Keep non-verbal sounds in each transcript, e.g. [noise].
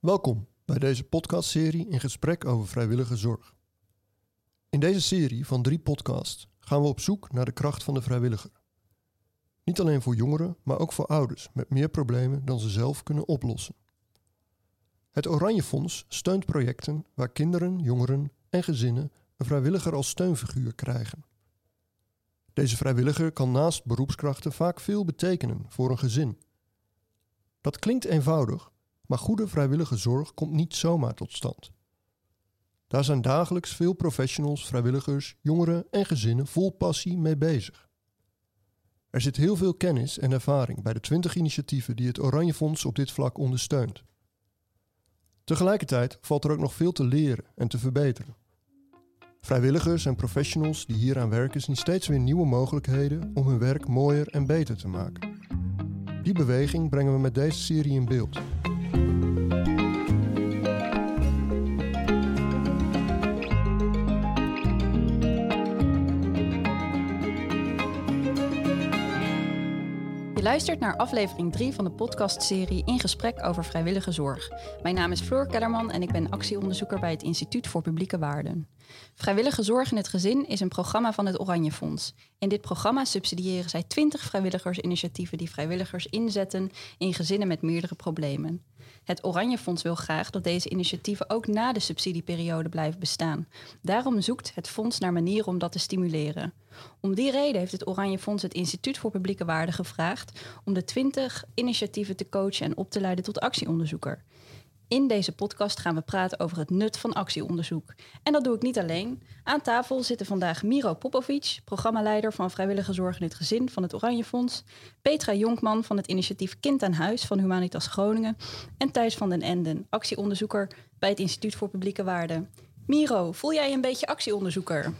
Welkom bij deze podcastserie in gesprek over vrijwillige zorg. In deze serie van drie podcasts gaan we op zoek naar de kracht van de vrijwilliger. Niet alleen voor jongeren, maar ook voor ouders met meer problemen dan ze zelf kunnen oplossen. Het Oranje Fonds steunt projecten waar kinderen, jongeren en gezinnen een vrijwilliger als steunfiguur krijgen. Deze vrijwilliger kan naast beroepskrachten vaak veel betekenen voor een gezin. Dat klinkt eenvoudig, maar goede vrijwillige zorg komt niet zomaar tot stand. Daar zijn dagelijks veel professionals, vrijwilligers, jongeren en gezinnen vol passie mee bezig. Er zit heel veel kennis en ervaring bij de 20 initiatieven die het Oranje Fonds op dit vlak ondersteunt. Tegelijkertijd valt er ook nog veel te leren en te verbeteren. Vrijwilligers en professionals die hieraan werken zien steeds weer nieuwe mogelijkheden om hun werk mooier en beter te maken. Die beweging brengen we met deze serie in beeld. Je luistert naar aflevering 3 van de podcastserie In gesprek over vrijwillige zorg. Mijn naam is Floor Kellerman en ik ben actieonderzoeker bij het Instituut voor Publieke Waarden. Vrijwillige Zorg in het Gezin is een programma van het Oranje Fonds. In dit programma subsidiëren zij 20 vrijwilligersinitiatieven die vrijwilligers inzetten in gezinnen met meerdere problemen. Het Oranje Fonds wil graag dat deze initiatieven ook na de subsidieperiode blijven bestaan. Daarom zoekt het fonds naar manieren om dat te stimuleren. Om die reden heeft het Oranje Fonds het Instituut voor Publieke Waarden gevraagd om de 20 initiatieven te coachen en op te leiden tot actieonderzoeker. In deze podcast gaan we praten over het nut van actieonderzoek. En dat doe ik niet alleen. Aan tafel zitten vandaag Miro Popovic, programmaleider van Vrijwillige Zorg in het Gezin van het Oranje Fonds, Petra Jonkman van het initiatief Kind aan Huis van Humanitas Groningen en Thijs van den Enden, actieonderzoeker bij het Instituut voor Publieke Waarden. Miro, voel jij een beetje actieonderzoeker?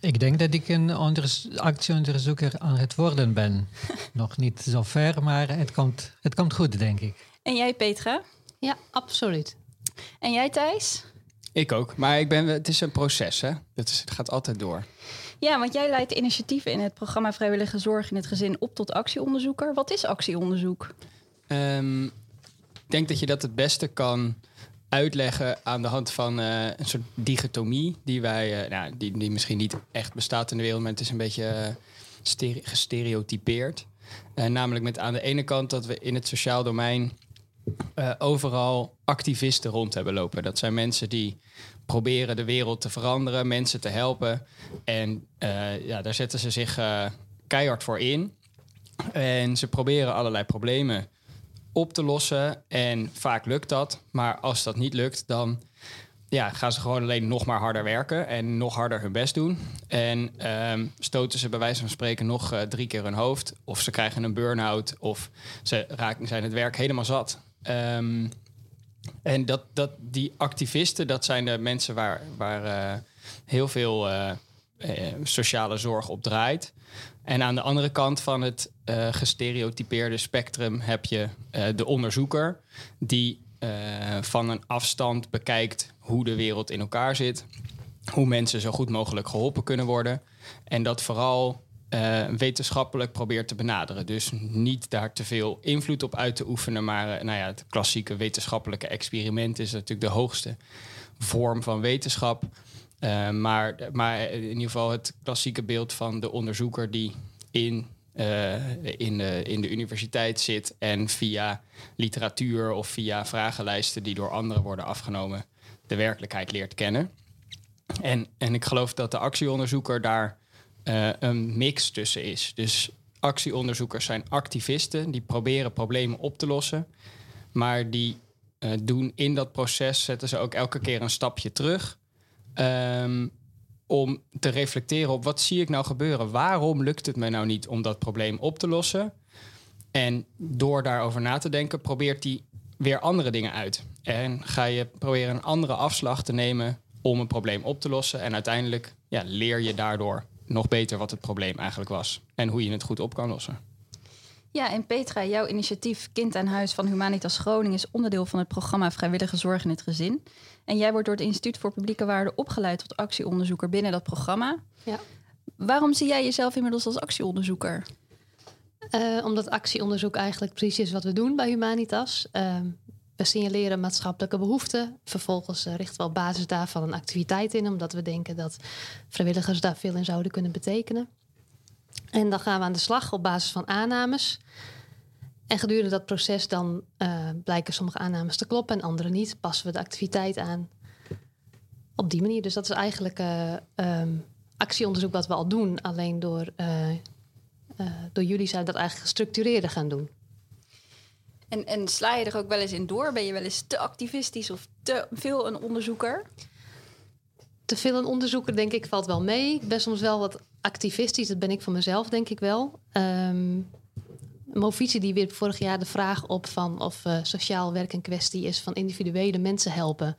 Ik denk dat ik een actieonderzoeker aan het worden ben. [laughs] Nog niet zo ver, maar het komt, het komt goed, denk ik. En jij, Petra? Ja, absoluut. En jij, Thijs? Ik ook. Maar ik ben, het is een proces, hè? Het, is, het gaat altijd door. Ja, want jij leidt initiatieven in het programma Vrijwillige Zorg in het Gezin op tot actieonderzoeker. Wat is actieonderzoek? Um, ik denk dat je dat het beste kan uitleggen aan de hand van uh, een soort dichotomie die wij, uh, nou, die, die misschien niet echt bestaat in de wereld, maar het is een beetje uh, gestereotypeerd. namelijk met aan de ene kant dat we in het sociaal domein uh, overal activisten rond hebben lopen. Dat zijn mensen die proberen de wereld te veranderen, mensen te helpen. En uh, ja, daar zetten ze zich uh, keihard voor in. En ze proberen allerlei problemen op te lossen. En vaak lukt dat. Maar als dat niet lukt, dan ja, gaan ze gewoon alleen nog maar harder werken en nog harder hun best doen. En um, stoten ze bij wijze van spreken nog drie keer hun hoofd. Of ze krijgen een burn-out. Of ze raken, zijn het werk helemaal zat. Um, en dat, dat, die activisten, dat zijn de mensen waar, waar uh, heel veel uh, uh, sociale zorg op draait. En aan de andere kant van het gestereotypeerde spectrum heb je de onderzoeker, die van een afstand bekijkt hoe de wereld in elkaar zit, hoe mensen zo goed mogelijk geholpen kunnen worden. En dat vooral uh, wetenschappelijk probeert te benaderen. Dus niet daar te veel invloed op uit te oefenen. Maar uh, nou ja, het klassieke wetenschappelijke experiment is natuurlijk de hoogste vorm van wetenschap. Uh, maar, maar in ieder geval het klassieke beeld van de onderzoeker die in, in, de, in de universiteit zit en via literatuur of via vragenlijsten die door anderen worden afgenomen, de werkelijkheid leert kennen. En, en ik geloof dat de actieonderzoeker daar uh, een mix tussen is. Dus actieonderzoekers zijn activisten die proberen problemen op te lossen, maar die uh, doen in dat proces zetten ze ook elke keer een stapje terug. Um, om te reflecteren op wat zie ik nou gebeuren? Waarom lukt het me nou niet om dat probleem op te lossen? En door daarover na te denken, probeert hij weer andere dingen uit. En ga je proberen een andere afslag te nemen om een probleem op te lossen. En uiteindelijk ja, leer je daardoor nog beter wat het probleem eigenlijk was en hoe je het goed op kan lossen. Ja, en Petra, jouw initiatief Kind aan Huis van Humanitas Groningen is onderdeel van het programma Vrijwillige Zorg in het Gezin. En jij wordt door het Instituut voor Publieke Waarden opgeleid tot actieonderzoeker binnen dat programma. Ja. Waarom zie jij jezelf inmiddels als actieonderzoeker? Uh, omdat actieonderzoek eigenlijk precies is wat we doen bij Humanitas. Uh, we signaleren maatschappelijke behoeften. Vervolgens uh, richten we op basis daarvan een activiteit in, omdat we denken dat vrijwilligers daar veel in zouden kunnen betekenen. En dan gaan we aan de slag op basis van aannames. En gedurende dat proces dan uh, blijken sommige aannames te kloppen en andere niet. Passen we de activiteit aan op die manier. Dus dat is eigenlijk uh, um, actieonderzoek wat we al doen. Alleen door, door jullie zijn dat eigenlijk gestructureerder gaan doen. En, en sla je er ook wel eens in door? Ben je wel eens te activistisch of te veel een onderzoeker? Te veel een onderzoeker, denk ik, valt wel mee. Ben soms wel wat activistisch. Dat ben ik van mezelf, denk ik wel. Um, Movisie die wierp vorig jaar de vraag op van of uh, sociaal werk een kwestie is van individuele mensen helpen.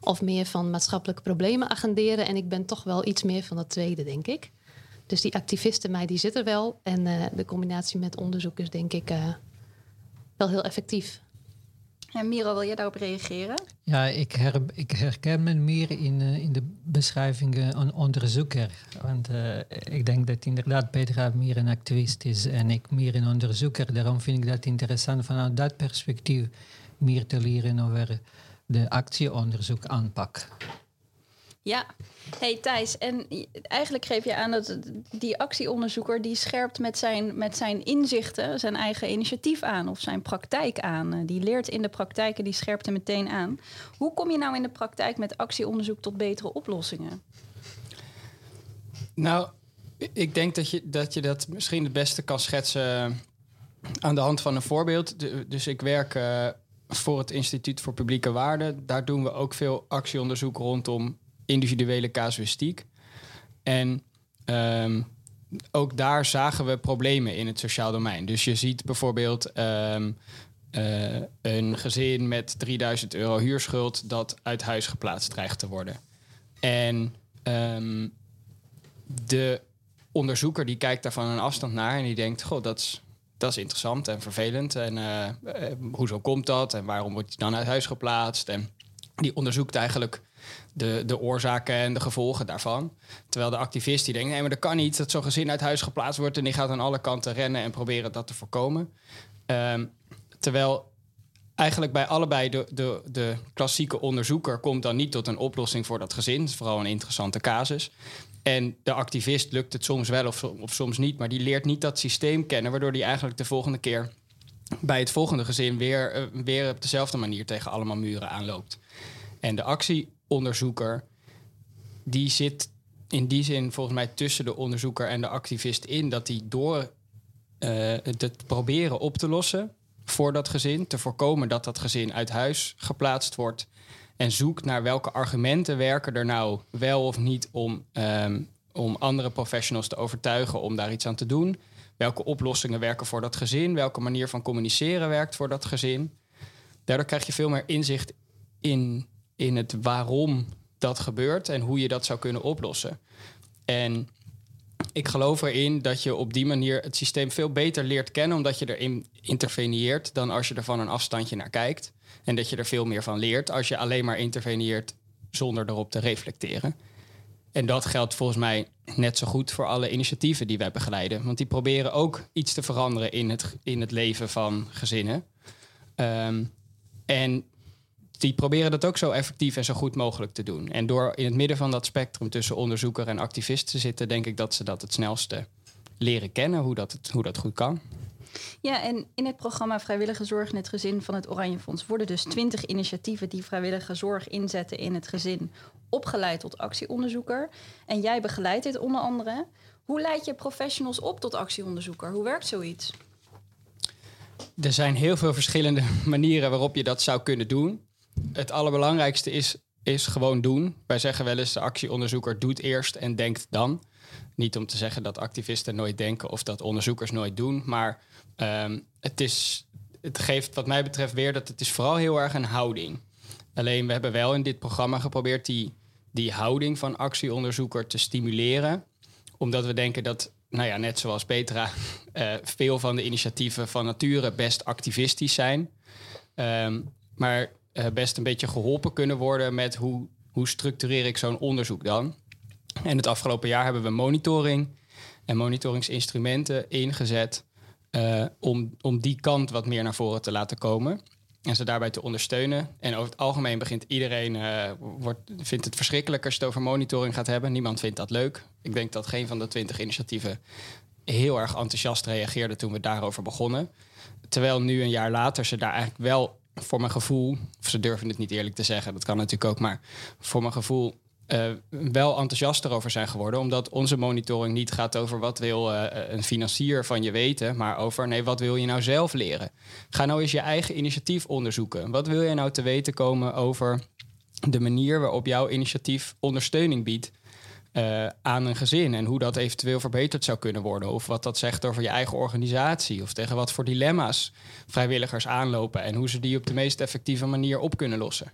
Of meer van maatschappelijke problemen agenderen. En ik ben toch wel iets meer van dat tweede, denk ik. Dus die activisten mij, die zit er wel. En uh, de combinatie met onderzoek is denk ik uh, wel heel effectief. En Miro, wil jij daarop reageren? Ja, ik, her, ik herken me meer in, uh, in de beschrijvingen een onderzoeker. Want uh, ik denk dat inderdaad Petra meer een activist is en ik meer een onderzoeker. Daarom vind ik dat interessant vanuit dat perspectief meer te leren over de actieonderzoek aanpak. Ja, hey Thijs, en eigenlijk geef je aan dat die actieonderzoeker die scherpt met zijn, met zijn inzichten zijn eigen initiatief aan of zijn praktijk aan. Die leert in de praktijk en die scherpt hem meteen aan. Hoe kom je nou in de praktijk met actieonderzoek tot betere oplossingen? Nou, ik denk dat je dat, je dat misschien het beste kan schetsen aan de hand van een voorbeeld. Dus ik werk uh, voor het Instituut voor Publieke Waarden. Daar doen we ook veel actieonderzoek rondom individuele casuïstiek. En um, ook daar zagen we problemen in het sociaal domein. Dus je ziet bijvoorbeeld um, uh, een gezin met 3000 euro huurschuld dat uit huis geplaatst dreigt te worden. En um, de onderzoeker die kijkt daar van een afstand naar en die denkt: Goh, dat is, dat is interessant en vervelend. En uh, uh, hoezo komt dat? En waarom wordt hij dan uit huis geplaatst? En die onderzoekt eigenlijk de, de oorzaken en de gevolgen daarvan. Terwijl de activist die denkt, nee, maar dat kan niet dat zo'n gezin uit huis geplaatst wordt en die gaat aan alle kanten rennen en proberen dat te voorkomen. Um, terwijl eigenlijk bij allebei de, de, de klassieke onderzoeker komt dan niet tot een oplossing voor dat gezin. Dat is vooral een interessante casus. En de activist lukt het soms wel of, of soms niet, maar die leert niet dat systeem kennen, waardoor die eigenlijk de volgende keer bij het volgende gezin weer, uh, weer op dezelfde manier tegen allemaal muren aanloopt. En de actieonderzoeker, die zit in die zin volgens mij tussen de onderzoeker en de activist in, dat die door uh, het proberen op te lossen voor dat gezin, te voorkomen dat dat gezin uit huis geplaatst wordt en zoekt naar welke argumenten werken er nou wel of niet om, um, om andere professionals te overtuigen om daar iets aan te doen. Welke oplossingen werken voor dat gezin? Welke manier van communiceren werkt voor dat gezin? Daardoor krijg je veel meer inzicht in in het waarom dat gebeurt en hoe je dat zou kunnen oplossen. En ik geloof erin dat je op die manier het systeem veel beter leert kennen, omdat je erin interveneert dan als je er van een afstandje naar kijkt. En dat je er veel meer van leert als je alleen maar interveneert zonder erop te reflecteren. En dat geldt volgens mij net zo goed voor alle initiatieven die wij begeleiden. Want die proberen ook iets te veranderen in het, in het leven van gezinnen. Um, en die proberen dat ook zo effectief en zo goed mogelijk te doen. En door in het midden van dat spectrum tussen onderzoeker en activist te zitten, denk ik dat ze dat het snelste leren kennen, hoe dat, het, hoe dat goed kan. Ja, en in het programma Vrijwillige Zorg in het Gezin van het Oranje Fonds worden dus twintig initiatieven die vrijwillige zorg inzetten in het gezin opgeleid tot actieonderzoeker. En jij begeleidt dit onder andere. Hoe leid je professionals op tot actieonderzoeker? Hoe werkt zoiets? Er zijn heel veel verschillende [laughs] manieren waarop je dat zou kunnen doen het allerbelangrijkste is, is gewoon doen. Wij zeggen wel eens, de actieonderzoeker doet eerst en denkt dan. Niet om te zeggen dat activisten nooit denken of dat onderzoekers nooit doen. Maar um, het, is, het geeft wat mij betreft weer dat het is vooral heel erg een houding. Alleen we hebben wel in dit programma geprobeerd die, die houding van actieonderzoeker te stimuleren. Omdat we denken dat, nou ja, net zoals Petra, uh, [laughs] veel van de initiatieven van nature best activistisch zijn. Um, maar uh, best een beetje geholpen kunnen worden met hoe, hoe structureer ik zo'n onderzoek dan. En het afgelopen jaar hebben we monitoring en monitoringsinstrumenten ingezet uh, om, om die kant wat meer naar voren te laten komen. en ze daarbij te ondersteunen. En over het algemeen begint iedereen, uh, wordt, vindt het verschrikkelijk als het over monitoring gaat hebben. Niemand vindt dat leuk. Ik denk dat geen van de twintig initiatieven heel erg enthousiast reageerde toen we daarover begonnen. Terwijl nu een jaar later ze daar eigenlijk wel voor mijn gevoel, of ze durven het niet eerlijk te zeggen, dat kan natuurlijk ook, maar voor mijn gevoel uh, wel enthousiaster over zijn geworden. Omdat onze monitoring niet gaat over wat wil uh, een financier van je weten, maar over nee, wat wil je nou zelf leren? Ga nou eens je eigen initiatief onderzoeken. Wat wil je nou te weten komen over de manier waarop jouw initiatief ondersteuning biedt uh, aan een gezin en hoe dat eventueel verbeterd zou kunnen worden? Of wat dat zegt over je eigen organisatie of tegen wat voor dilemma's vrijwilligers aanlopen en hoe ze die op de meest effectieve manier op kunnen lossen.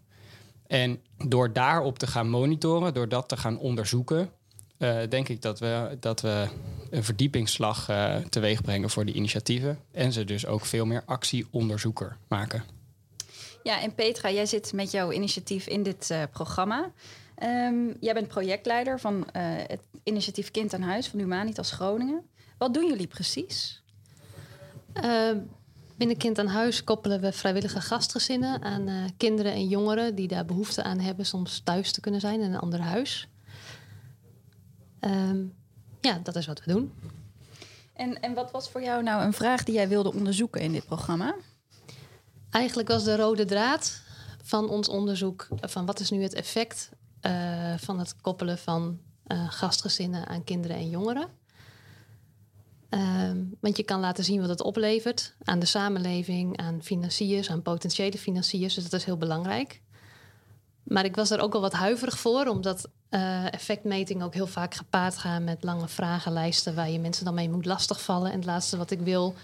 En door daarop te gaan monitoren, door dat te gaan onderzoeken, uh, denk ik dat we, dat we een verdiepingsslag uh, teweeg brengen voor die initiatieven. En ze dus ook veel meer actieonderzoeker maken. Ja, en Petra, jij zit met jouw initiatief in dit programma. Um, jij bent projectleider van het initiatief Kind aan Huis van Humanitas Groningen. Wat doen jullie precies? Uh, Binnen Kind aan Huis koppelen we vrijwillige gastgezinnen aan uh, kinderen en jongeren die daar behoefte aan hebben, soms thuis te kunnen zijn in een ander huis. Um, ja, dat is wat we doen. En, en wat was voor jou nou een vraag die jij wilde onderzoeken in dit programma? Eigenlijk was de rode draad van ons onderzoek van wat is nu het effect uh, van het koppelen van uh, gastgezinnen aan kinderen en jongeren. Um, want je kan laten zien wat het oplevert aan de samenleving, aan financiers, aan potentiële financiers. Dus dat is heel belangrijk. Maar ik was er ook al wat huiverig voor, omdat uh, effectmetingen ook heel vaak gepaard gaan met lange vragenlijsten waar je mensen dan mee moet lastigvallen. En het laatste wat ik wil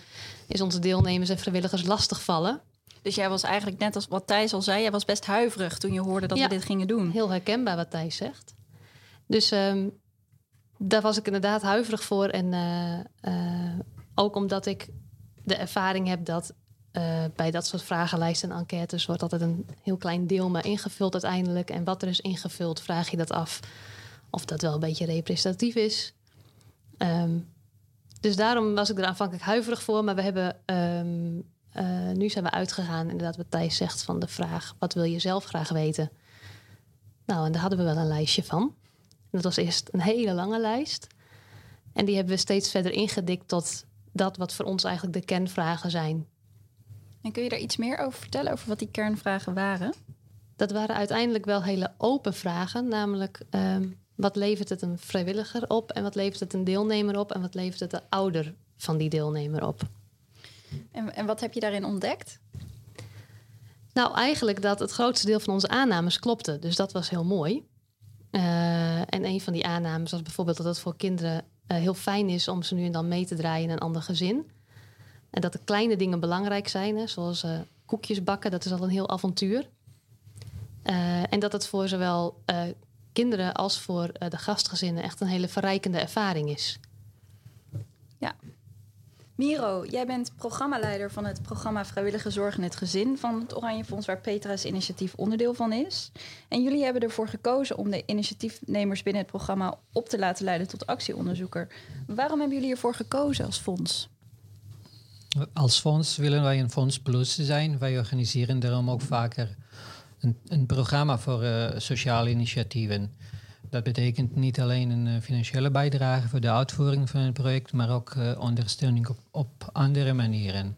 is onze deelnemers en vrijwilligers lastigvallen. Dus jij was eigenlijk net als wat Thijs al zei, jij was best huiverig toen je hoorde dat ja, we dit gingen doen. Heel herkenbaar wat Thijs zegt. Dus um, daar was ik inderdaad huiverig voor. En uh, uh, ook omdat ik de ervaring heb dat uh, bij dat soort vragenlijsten en enquêtes wordt altijd een heel klein deel maar ingevuld uiteindelijk. En wat er is ingevuld, vraag je dat af of dat wel een beetje representatief is. Um, dus daarom was ik er aanvankelijk huiverig voor. Maar we hebben um, nu zijn we uitgegaan, inderdaad, wat Thijs zegt van de vraag: wat wil je zelf graag weten? Nou, en daar hadden we wel een lijstje van. Dat was eerst een hele lange lijst. En die hebben we steeds verder ingedikt tot dat wat voor ons eigenlijk de kernvragen zijn. En kun je daar iets meer over vertellen, over wat die kernvragen waren? Dat waren uiteindelijk wel hele open vragen, namelijk um, wat levert het een vrijwilliger op en wat levert het een deelnemer op en wat levert het de ouder van die deelnemer op. En, en wat heb je daarin ontdekt? Nou, eigenlijk dat het grootste deel van onze aannames klopte, dus dat was heel mooi. Uh, en een van die aannames was bijvoorbeeld dat het voor kinderen uh, heel fijn is om ze nu en dan mee te draaien in een ander gezin. En dat de kleine dingen belangrijk zijn, hè, zoals uh, koekjes bakken, dat is al een heel avontuur. en dat het voor zowel kinderen als voor de gastgezinnen echt een hele verrijkende ervaring is. Ja, Miro, jij bent programmaleider van het programma Vrijwillige Zorg in het Gezin van het Oranje Fonds, waar Petra's initiatief onderdeel van is. En jullie hebben ervoor gekozen om de initiatiefnemers binnen het programma op te laten leiden tot actieonderzoeker. Waarom hebben jullie ervoor gekozen als fonds? Als fonds willen wij een fonds plus zijn. Wij organiseren daarom ook vaker een, een programma voor uh, sociale initiatieven. Dat betekent niet alleen een uh, financiële bijdrage voor de uitvoering van het project, maar ook uh, ondersteuning op, op, andere manieren.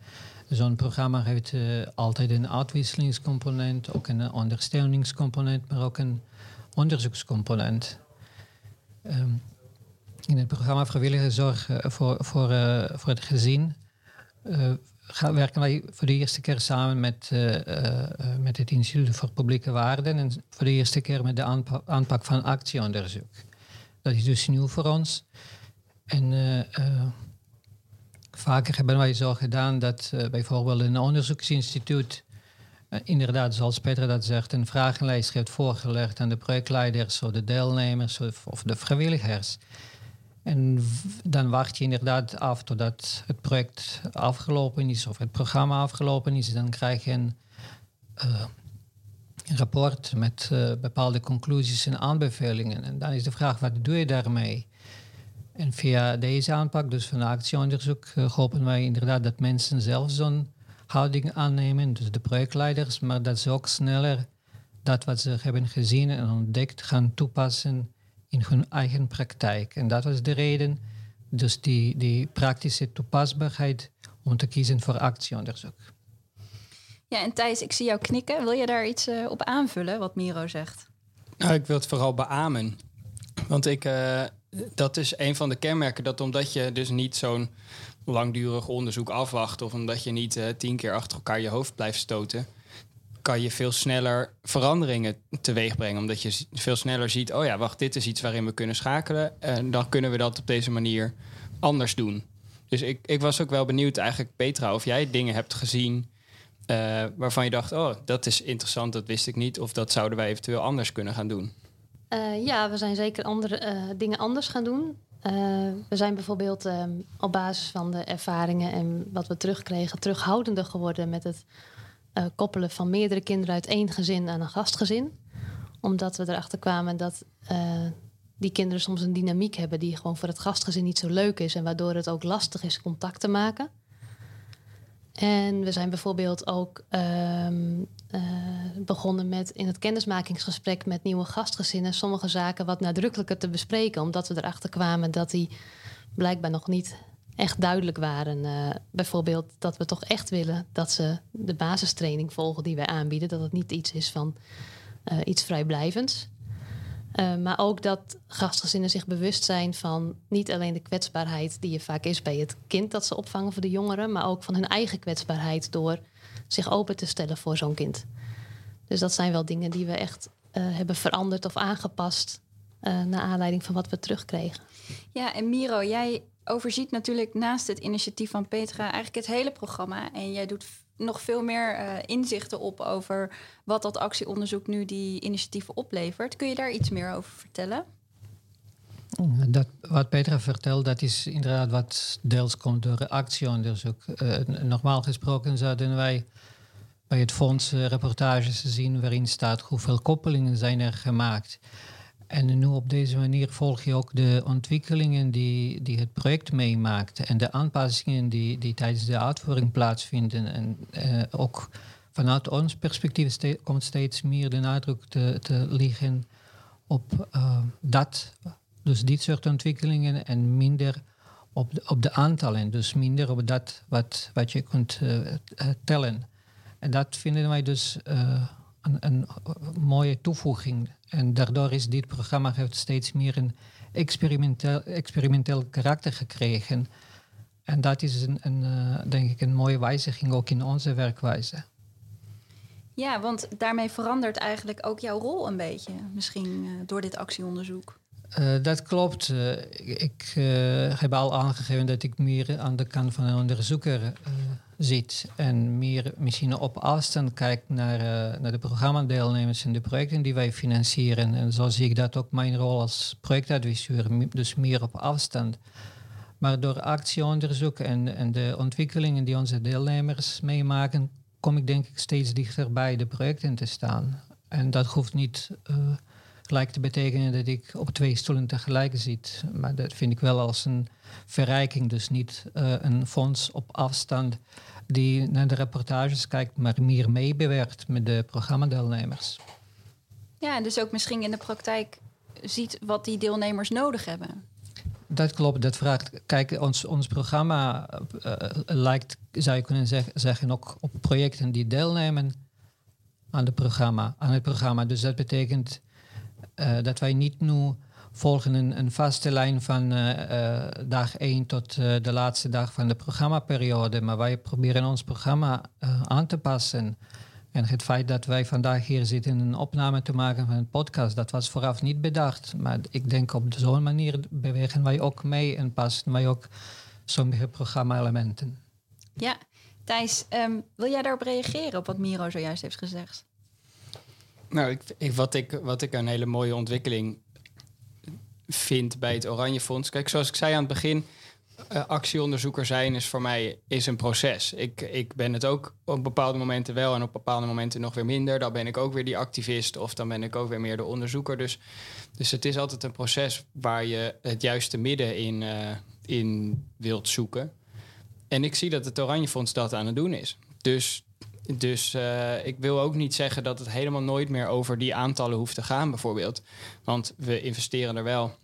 Zo'n programma heeft uh, altijd een uitwisselingscomponent, ook een ondersteuningscomponent, maar ook een onderzoekscomponent. Um, in het programma Vrijwillige Zorg voor, voor, voor het gezin werken wij voor de eerste keer samen met, uh, uh, met het Instituut voor Publieke Waarden en voor de eerste keer met de aanpak, van actieonderzoek. Dat is dus nieuw voor ons. En vaker hebben wij zo gedaan dat bijvoorbeeld een onderzoeksinstituut inderdaad, zoals Petra dat zegt, een vragenlijst heeft voorgelegd aan de projectleiders of de deelnemers of de vrijwilligers. En dan wacht je inderdaad af totdat het project afgelopen is of het programma afgelopen is. Dan krijg je een, een rapport met uh, bepaalde conclusies en aanbevelingen. En dan is de vraag, wat doe je daarmee? En via deze aanpak, dus van actieonderzoek, uh, hopen wij inderdaad dat mensen zelf zo'n houding aannemen, dus de projectleiders, maar dat ze ook sneller dat wat ze hebben gezien en ontdekt gaan toepassen in hun eigen praktijk. En dat was de reden, dus die, die praktische toepasbaarheid om te kiezen voor actieonderzoek. Ja, en Thijs, ik zie jou knikken. Wil je daar iets uh, op aanvullen, wat Miro zegt? Nou, ik wil het vooral beamen. Want ik, uh, dat is een van de kenmerken, dat omdat je dus niet zo'n langdurig onderzoek afwacht... of omdat je niet uh, tien keer achter elkaar je hoofd blijft stoten... kan je veel sneller veranderingen teweeg brengen. Omdat je veel sneller ziet, oh ja, wacht, dit is iets waarin we kunnen schakelen... en dan kunnen we dat op deze manier anders doen. Dus ik, ik was ook wel benieuwd eigenlijk, Petra, of jij dingen hebt gezien uh, waarvan je dacht, oh, dat is interessant, dat wist ik niet. Of dat zouden wij eventueel anders kunnen gaan doen? Uh, ja, we zijn zeker andere uh, dingen anders gaan doen. we zijn bijvoorbeeld um, op basis van de ervaringen en wat we terugkregen, terughoudender geworden met het koppelen van meerdere kinderen uit één gezin aan een gastgezin. Omdat we erachter kwamen dat die kinderen soms een dynamiek hebben die gewoon voor het gastgezin niet zo leuk is en waardoor het ook lastig is contact te maken. En we zijn bijvoorbeeld ook um, uh, begonnen met in het kennismakingsgesprek met nieuwe gastgezinnen sommige zaken wat nadrukkelijker te bespreken, omdat we erachter kwamen dat die blijkbaar nog niet echt duidelijk waren. Uh, bijvoorbeeld dat we toch echt willen dat ze de basistraining volgen die wij aanbieden, dat het niet iets is van uh, iets vrijblijvends. Uh, maar ook dat gastgezinnen zich bewust zijn van niet alleen de kwetsbaarheid die er vaak is bij het kind dat ze opvangen voor de jongeren, maar ook van hun eigen kwetsbaarheid door zich open te stellen voor zo'n kind. Dus dat zijn wel dingen die we echt hebben veranderd of aangepast naar aanleiding van wat we terugkregen. Ja, en Miro, jij overziet natuurlijk naast het initiatief van Petra eigenlijk het hele programma. En jij doet nog veel meer uh, inzichten op over wat dat actieonderzoek nu die initiatieven oplevert. Kun je daar iets meer over vertellen? Dat, wat Petra vertelt, dat is inderdaad wat deels komt door actieonderzoek. Uh, normaal gesproken zouden wij bij het fonds uh, reportages zien waarin staat hoeveel koppelingen zijn er gemaakt. En nu op deze manier volg je ook de ontwikkelingen die, die het project meemaakt en de aanpassingen die, die tijdens de uitvoering plaatsvinden. En uh, ook vanuit ons perspectief komt steeds meer de nadruk te, te liggen op uh, dat, dus dit soort ontwikkelingen en minder op de, op de aantallen, dus minder op dat wat, wat je kunt uh, tellen. En dat vinden wij dus een, een, mooie toevoeging. En daardoor is dit programma heeft steeds meer een experimenteel, experimenteel karakter gekregen. En dat is een, een uh, denk ik een mooie wijziging ook in onze werkwijze. Ja, want daarmee verandert eigenlijk ook jouw rol een beetje, misschien uh, door dit actieonderzoek. Uh, dat klopt. Uh, ik uh, heb al aangegeven dat ik meer aan de kant van een onderzoeker zit en meer misschien op afstand kijkt naar, naar de programmadeelnemers en de projecten die wij financieren. En zo zie ik dat ook mijn rol als projectadviseur, dus meer op afstand. Maar door actieonderzoek en, en de ontwikkelingen die onze deelnemers meemaken, kom ik denk ik steeds dichter bij de projecten te staan. En dat hoeft niet gelijk te betekenen dat ik op twee stoelen tegelijk zit. Maar dat vind ik wel als een verrijking. Dus niet uh, een fonds op afstand die naar de reportages kijkt, maar meer meebewerkt met de programmadeelnemers. Ja, dus ook misschien in de praktijk ziet wat die deelnemers nodig hebben. Dat klopt, dat vraagt. Kijk, ons, ons programma uh, lijkt, zou je kunnen zeg, zeggen, ook op projecten die deelnemen aan, de programma, aan het programma. Dus dat betekent uh, dat wij niet nu volgen een, vaste lijn van uh, uh, dag 1 tot de laatste dag van de programmaperiode. Maar wij proberen ons programma aan te passen. En het feit dat wij vandaag hier zitten een opname te maken van een podcast, dat was vooraf niet bedacht. Maar ik denk op zo'n manier bewegen wij ook mee en passen wij ook sommige programma-elementen. Ja, Thijs, um, wil jij daarop reageren op wat Miro zojuist heeft gezegd? Nou, ik, ik, wat, ik, wat ik een hele mooie ontwikkeling vind bij het Oranje Fonds. Kijk, zoals ik zei aan het begin, uh, actieonderzoeker zijn is voor mij is een proces. Ik, ik ben het ook op bepaalde momenten wel en op bepaalde momenten nog weer minder. Dan ben ik ook weer die activist of dan ben ik ook weer meer de onderzoeker. Dus, dus het is altijd een proces waar je het juiste midden in, uh, in wilt zoeken. En ik zie dat het Oranje Fonds dat aan het doen is. Dus, dus uh, ik wil ook niet zeggen dat het helemaal nooit meer over die aantallen hoeft te gaan, bijvoorbeeld. Want we investeren er wel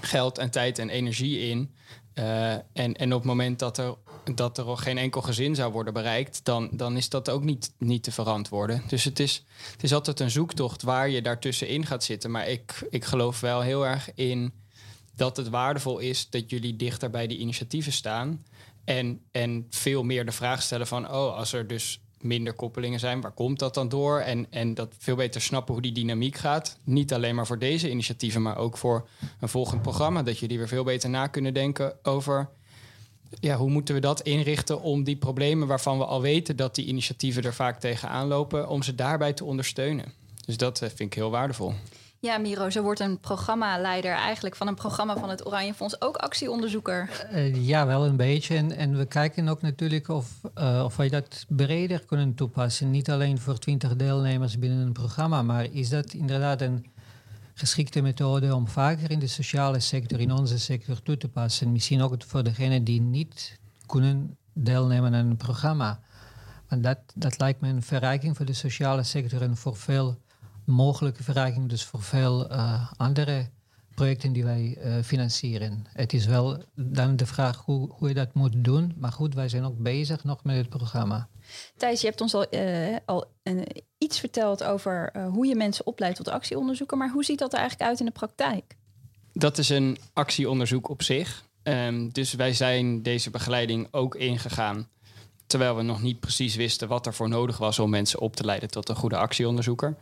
geld en tijd en energie in. Uh, en, en op het moment dat er, dat er geen enkel gezin zou worden bereikt, dan, dan is dat ook niet, niet te verantwoorden. Dus het is, het is altijd een zoektocht waar je daartussenin gaat zitten. Maar ik, ik geloof wel heel erg in dat het waardevol is dat jullie dichter bij die initiatieven staan. En, en veel meer de vraag stellen van, oh, als er dus minder koppelingen zijn, waar komt dat dan door? En, en dat veel beter snappen hoe die dynamiek gaat. Niet alleen maar voor deze initiatieven, maar ook voor een volgend programma. Dat jullie weer veel beter na kunnen denken over ja, hoe moeten we dat inrichten om die problemen waarvan we al weten dat die initiatieven er vaak tegenaan lopen, om ze daarbij te ondersteunen. Dus dat eh, vind ik heel waardevol. Ja, Miro, zo wordt een programmaleider eigenlijk van een programma van het Oranje Fonds ook actieonderzoeker. Uh, ja, wel een beetje. En, en we kijken ook natuurlijk of, uh, of wij dat breder kunnen toepassen. Niet alleen voor twintig deelnemers binnen een programma, maar is dat inderdaad een geschikte methode om vaker in de sociale sector, in onze sector toe te passen. Misschien ook voor degenen die niet kunnen deelnemen aan een programma. Want dat, dat lijkt me een verrijking voor de sociale sector en voor veel mogelijke verrijking dus voor veel uh, andere projecten die wij uh, financieren. Het is wel dan de vraag hoe, hoe je dat moet doen. Maar goed, wij zijn ook bezig nog met het programma. Thijs, je hebt ons al, uh, al iets verteld over hoe je mensen opleidt tot actieonderzoeken. Maar hoe ziet dat er eigenlijk uit in de praktijk? Dat is een actieonderzoek op zich. Um, dus wij zijn deze begeleiding ook ingegaan. Terwijl we nog niet precies wisten wat er voor nodig was om mensen op te leiden tot een goede actieonderzoeker.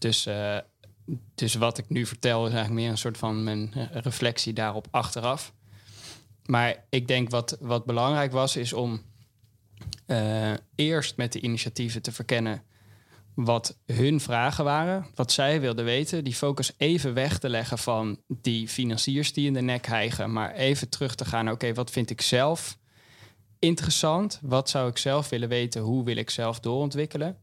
Dus, uh, dus wat ik nu vertel is eigenlijk meer een soort van mijn eh, reflectie daarop achteraf. Maar ik denk wat, wat belangrijk was, is om uh, eerst met de initiatieven te verkennen wat hun vragen waren, wat zij wilden weten. Die focus even weg te leggen van die financiers die in de nek hijgen, maar even terug te gaan. Oké, wat vind ik zelf interessant? Wat zou ik zelf willen weten? Hoe wil ik zelf doorontwikkelen?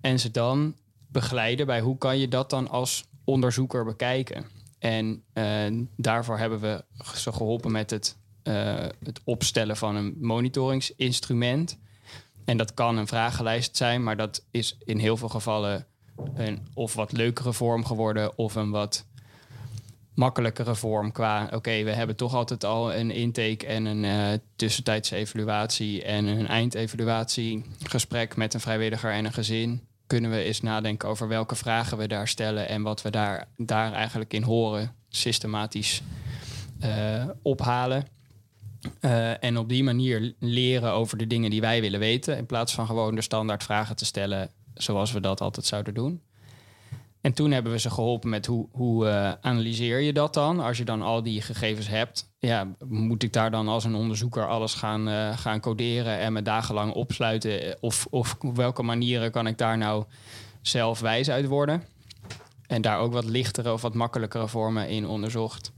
En ze dan begeleiden bij hoe kan je dat dan als onderzoeker bekijken. En uh, daarvoor hebben we ze geholpen met het, uh, het opstellen van een monitoringsinstrument. En dat kan een vragenlijst zijn, maar dat is in heel veel gevallen een of wat leukere vorm geworden of een wat makkelijkere vorm qua oké, we hebben toch altijd al een intake en een uh, tussentijdse evaluatie en een eindevaluatie gesprek met een vrijwilliger en een gezin kunnen we eens nadenken over welke vragen we daar stellen en wat we daar, daar eigenlijk in horen, systematisch uh, ophalen. Uh, en op die manier leren over de dingen die wij willen weten, in plaats van gewoon de standaard vragen te stellen zoals we dat altijd zouden doen. En toen hebben we ze geholpen met hoe, hoe uh, analyseer je dat dan? Als je dan al die gegevens hebt, ja, moet ik daar dan als een onderzoeker alles gaan, uh, gaan coderen en me dagenlang opsluiten? Of, of op welke manieren kan ik daar nou zelf wijs uit worden? En daar ook wat lichtere of wat makkelijkere vormen in onderzocht.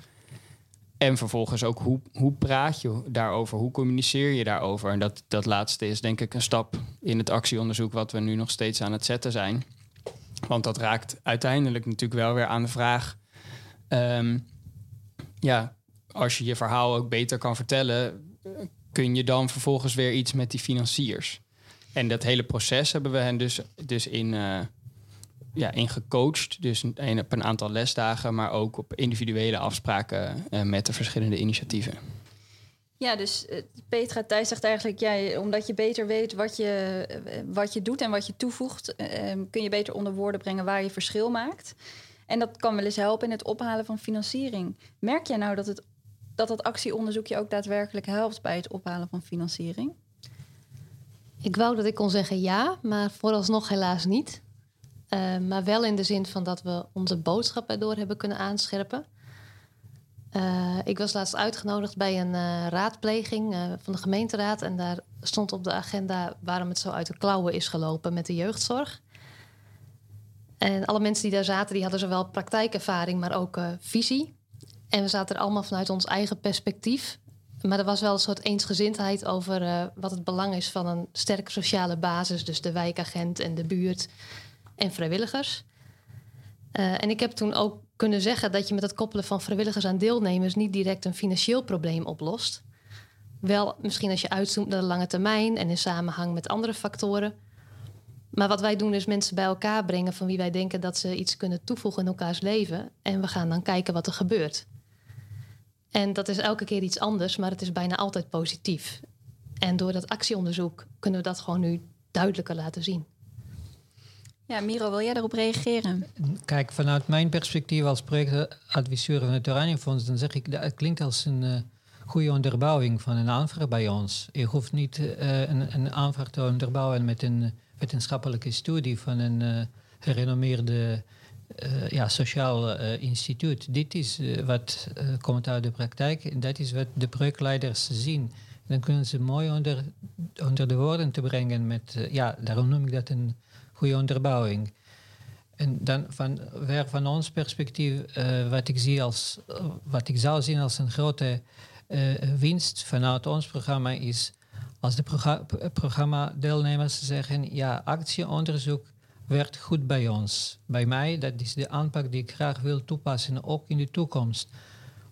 En vervolgens ook hoe, hoe praat je daarover? Hoe communiceer je daarover? En dat, dat laatste is denk ik een stap in het actieonderzoek wat we nu nog steeds aan het zetten zijn. Want dat raakt uiteindelijk natuurlijk wel weer aan de vraag. Um, ja, als je je verhaal ook beter kan vertellen, kun je dan vervolgens weer iets met die financiers. En dat hele proces hebben we hen dus, dus in, uh, ja, in gecoacht. Dus een, op een aantal lesdagen, maar ook op individuele afspraken uh, met de verschillende initiatieven. Ja, dus uh, Petra Thijs zegt eigenlijk, ja, omdat je beter weet wat je, uh, wat je doet en wat je toevoegt, uh, kun je beter onder woorden brengen waar je verschil maakt. En dat kan wel eens helpen in het ophalen van financiering. Merk jij nou dat het, dat, dat actieonderzoek je ook daadwerkelijk helpt bij het ophalen van financiering? Ik wou dat ik kon zeggen ja, maar vooralsnog helaas niet. maar wel in de zin van dat we onze boodschap erdoor hebben kunnen aanscherpen. Uh, ik was laatst uitgenodigd bij een uh, raadpleging uh, van de gemeenteraad. En daar stond op de agenda waarom het zo uit de klauwen is gelopen met de jeugdzorg. En alle mensen die daar zaten, die hadden zowel praktijkervaring, maar ook visie. En we zaten er allemaal vanuit ons eigen perspectief. Maar er was wel een soort eensgezindheid over wat het belang is van een sterke sociale basis. Dus de wijkagent en de buurt en vrijwilligers. en ik heb toen ook kunnen zeggen dat je met het koppelen van vrijwilligers aan deelnemers niet direct een financieel probleem oplost. Wel misschien als je uitzoomt naar de lange termijn en in samenhang met andere factoren. Maar wat wij doen is mensen bij elkaar brengen van wie wij denken dat ze iets kunnen toevoegen in elkaars leven. En we gaan dan kijken wat er gebeurt. En dat is elke keer iets anders, maar het is bijna altijd positief. En door dat actieonderzoek kunnen we dat gewoon nu duidelijker laten zien. Ja, Miro, wil jij daarop reageren? Kijk, vanuit mijn perspectief als projectadviseur van het Oranjefonds, dan zeg ik dat klinkt als een uh, goede onderbouwing van een aanvraag bij ons. Je hoeft niet uh, een, een, aanvraag te onderbouwen met een wetenschappelijke studie van een uh, gerenommeerde ja, sociaal instituut. Dit is wat komt uit de praktijk en dat is wat de projectleiders zien. dan kunnen ze mooi onder, onder de woorden te brengen met, ja, daarom noem ik dat een goede onderbouwing. En dan van, weer van ons perspectief, uh, wat, ik zie als, wat ik zou zien als een grote uh, winst vanuit ons programma is als de programma programmadeelnemers zeggen, ja, actieonderzoek werkt goed bij ons. Bij mij, dat is de aanpak die ik graag wil toepassen, ook in de toekomst.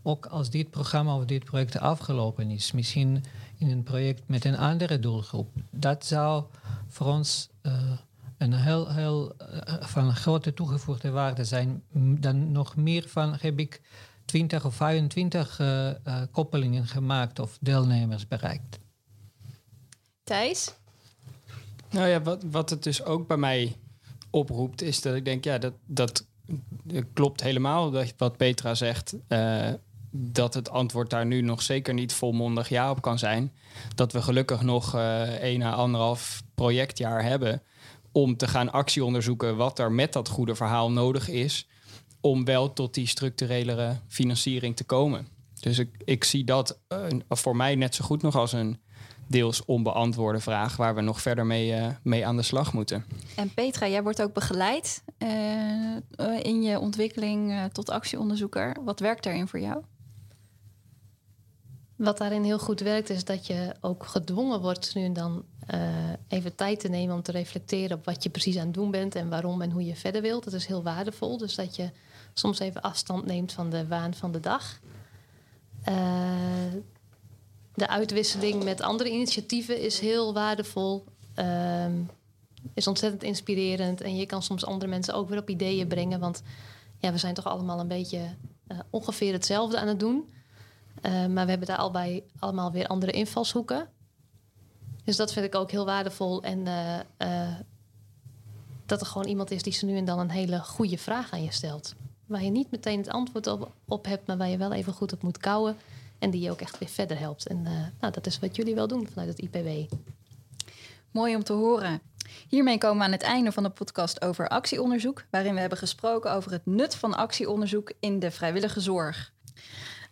Ook als dit programma of dit project afgelopen is. Misschien in een project met een andere doelgroep. Dat zou voor ons uh, een heel, heel uh, van grote toegevoegde waarde zijn. Dan nog meer van heb ik 20 of 25 uh, uh, koppelingen gemaakt of deelnemers bereikt. Thijs? Nou ja, wat, wat het dus ook bij mij oproept, is dat ik denk, ja, dat, dat klopt helemaal dat, wat Petra zegt. Uh, dat het antwoord daar nu nog zeker niet volmondig ja op kan zijn. Dat we gelukkig nog uh, een à anderhalf projectjaar hebben om te gaan actie onderzoeken wat er met dat goede verhaal nodig is om wel tot die structurelere financiering te komen. Dus ik, ik zie dat uh, voor mij net zo goed nog als een deels onbeantwoorde vraag waar we nog verder mee, uh, mee aan de slag moeten. En Petra, jij wordt ook begeleid uh, in je ontwikkeling tot actieonderzoeker. Wat werkt daarin voor jou? Wat daarin heel goed werkt, is dat je ook gedwongen wordt nu en dan uh, even tijd te nemen om te reflecteren op wat je precies aan het doen bent en waarom en hoe je verder wilt. Dat is heel waardevol. Dus dat je soms even afstand neemt van de waan van de dag. Uh, de uitwisseling met andere initiatieven is heel waardevol. Uh, is ontzettend inspirerend. En je kan soms andere mensen ook weer op ideeën brengen. Want ja, we zijn toch allemaal een beetje uh, ongeveer hetzelfde aan het doen. Uh, maar we hebben daar al bij allemaal weer andere invalshoeken. Dus dat vind ik ook heel waardevol. En uh, uh, dat er gewoon iemand is die ze nu en dan een hele goede vraag aan je stelt. Waar je niet meteen het antwoord op, op hebt, maar waar je wel even goed op moet kouwen. En die je ook echt weer verder helpt. En nou, dat is wat jullie wel doen vanuit het IPW. Mooi om te horen. Hiermee komen we aan het einde van de podcast over actieonderzoek, waarin we hebben gesproken over het nut van actieonderzoek in de vrijwillige zorg.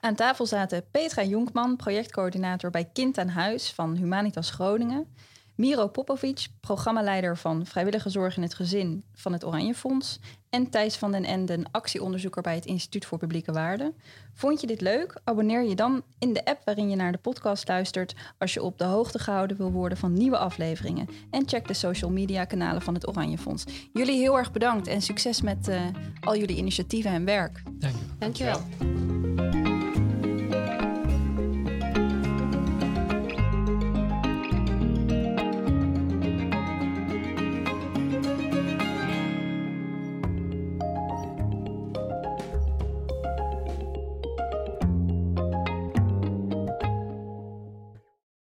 Aan tafel zaten Petra Jonkman, projectcoördinator bij Kind aan Huis van Humanitas Groningen. Miro Popovic, programmaleider van Vrijwillige Zorg in het Gezin van het Oranje Fonds. En Thijs van den Enden, actieonderzoeker bij het Instituut voor Publieke Waarden. Vond je dit leuk? Abonneer je dan in de app waarin je naar de podcast luistert... als je op de hoogte gehouden wil worden van nieuwe afleveringen. En check de social media kanalen van het Oranje Fonds. Jullie heel erg bedankt en succes met uh, al jullie initiatieven en werk. Dank je. Dankjewel.